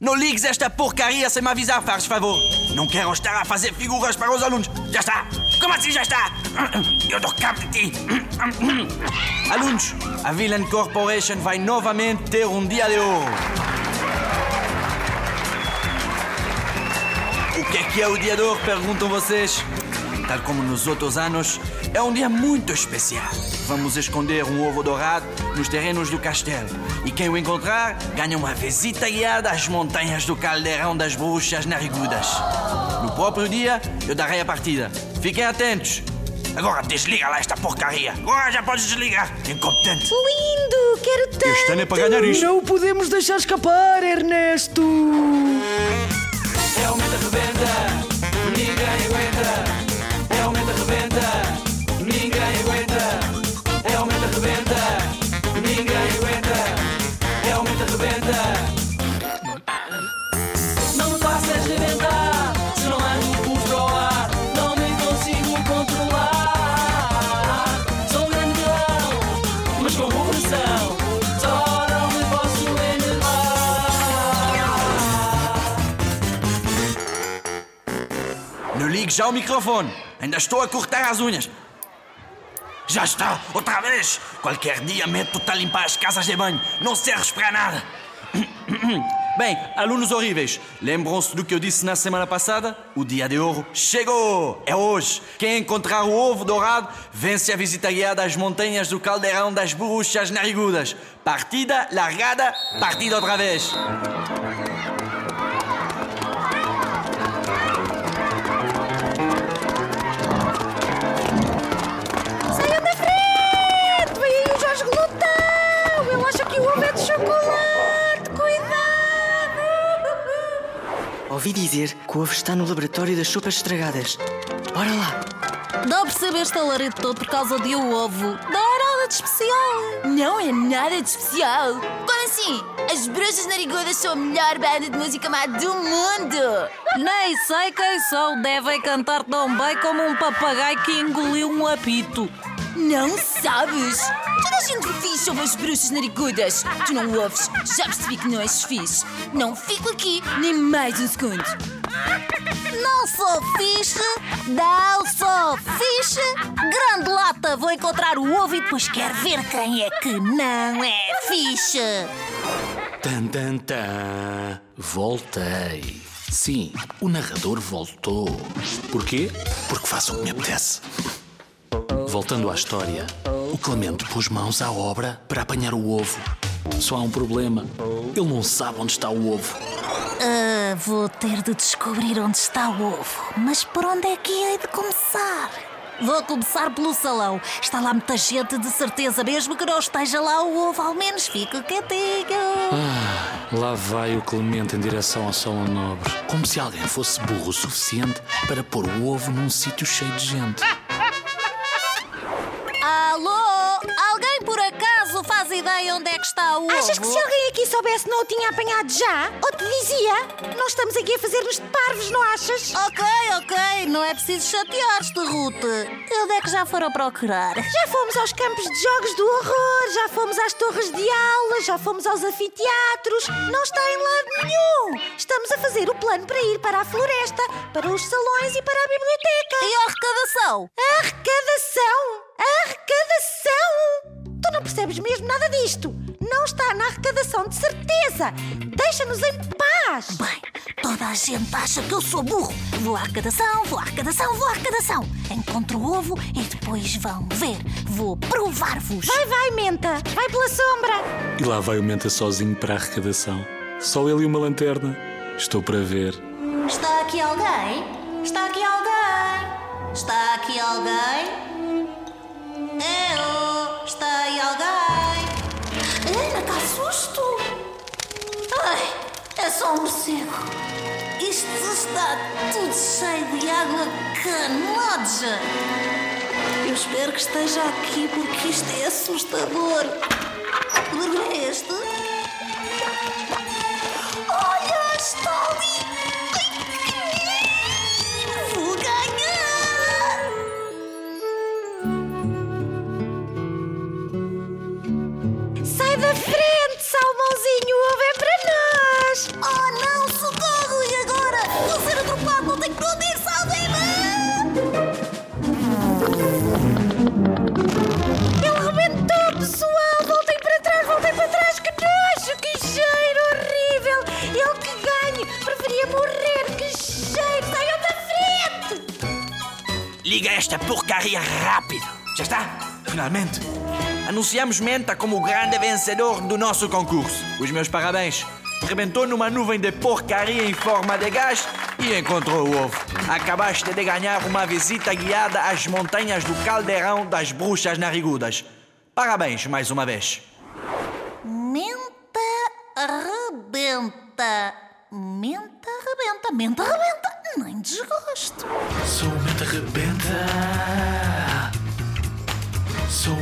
Não ligues esta porcaria sem me avisar, faz favor. Não quero estar a fazer figuras para os alunos. Já está. Como assim já está? Eu dou cabo de ti. Alunos, a Villain Corporation vai novamente ter um dia de ouro. O que é que é o dia de ouro? Perguntam vocês. Tal como nos outros anos, é um dia muito especial. Vamos esconder um ovo dourado nos terrenos do castelo. E quem o encontrar ganha uma visita guiada às montanhas do caldeirão das bruxas narigudas. No próprio dia, eu darei a partida. Fiquem atentos. Agora desliga lá esta porcaria. Agora já podes desligar. Incompetente. Lindo! Quero tanto! Este ano é para ganhar isto. Não o podemos deixar escapar, Ernesto! Ligue já o microfone, ainda estou a cortar as unhas. Já está, outra vez! Qualquer dia meto-te a limpar as casas de banho, não serves para nada! Bem, alunos horríveis, lembram-se do que eu disse na semana passada? O dia de ouro chegou! É hoje! Quem encontrar o ovo dourado vence a visita guiada às montanhas do caldeirão das bruxas narigudas. Partida, largada, partida outra vez! Ouvi dizer que o ovo está no laboratório das sopas estragadas. Bora lá! Dá a perceber este alarido todo por causa de o ovo. Não é nada de especial. Não é nada de especial. Como assim? As Bruxas Narigudas são a melhor banda de música má do mundo. Nem sei quem são. Devem cantar tão bem como um papagaio que engoliu um apito. Não sabes? Toda a gente fixe sobre as Bruxas Narigudas. Tu não ouves. Já percebi que não és fixe. Não fico aqui nem mais um segundo. Não sou fixe, não sou fixe. Grande lata, vou encontrar o ovo e depois quero ver quem é que não é fixe. Tan, tan, tan. Voltei. Sim, o narrador voltou. Porquê? Porque faço o que me apetece. Voltando à história, o Clemente pôs mãos à obra para apanhar o ovo. Só há um problema. Ele não sabe onde está o ovo. Ah, vou ter de descobrir onde está o ovo. Mas por onde é que hei de começar? Vou começar pelo salão. Está lá muita gente, de certeza. Mesmo que não esteja lá o ovo, ao menos fique quietinho. Lá vai o Clemente em direção ao salão nobre. Como se alguém fosse burro o suficiente para pôr o ovo num sítio cheio de gente. Onde é que está o ovo? Achas que se alguém aqui soubesse não o tinha apanhado já? Ou te dizia? Nós estamos aqui a fazer-nos de parvos, não achas? Ok, ok. Não é preciso chatear-te, Ruth. Onde é que já foram procurar? Já fomos aos campos de jogos do horror, já fomos às torres de aulas, já fomos aos anfiteatros. Não está em lado nenhum. Estamos a fazer o plano para ir para a floresta, para os salões e para a biblioteca. E a arrecadação? A arrecadação! A arrecadação! Percebes mesmo nada disto. Não está na arrecadação, de certeza. Deixa-nos em paz. Bem, toda a gente acha que eu sou burro. Vou à arrecadação, vou à arrecadação, vou à arrecadação. Encontro o ovo e depois vão ver. Vou provar-vos. Vai, vai, menta. Vai pela sombra. E lá vai o Menta sozinho para a arrecadação. Só ele e uma lanterna. Estou para ver. Está aqui alguém? Está aqui alguém? Está aqui alguém? Só um morcego. Isto está tudo cheio de água canoja. Eu espero que esteja aqui porque isto é assustador. Barulho é este? Liga esta porcaria rápido! Já está? Finalmente! Anunciamos Menta como o grande vencedor do nosso concurso. Os meus parabéns! Rebentou numa nuvem de porcaria em forma de gás e encontrou o ovo. Acabaste de ganhar uma visita guiada às montanhas do Caldeirão das Bruxas Narigudas. Parabéns mais uma vez. Menta rebenta. Menta rebenta. Menta rebenta. Nem desgosto. Sou mente rebenta. Sou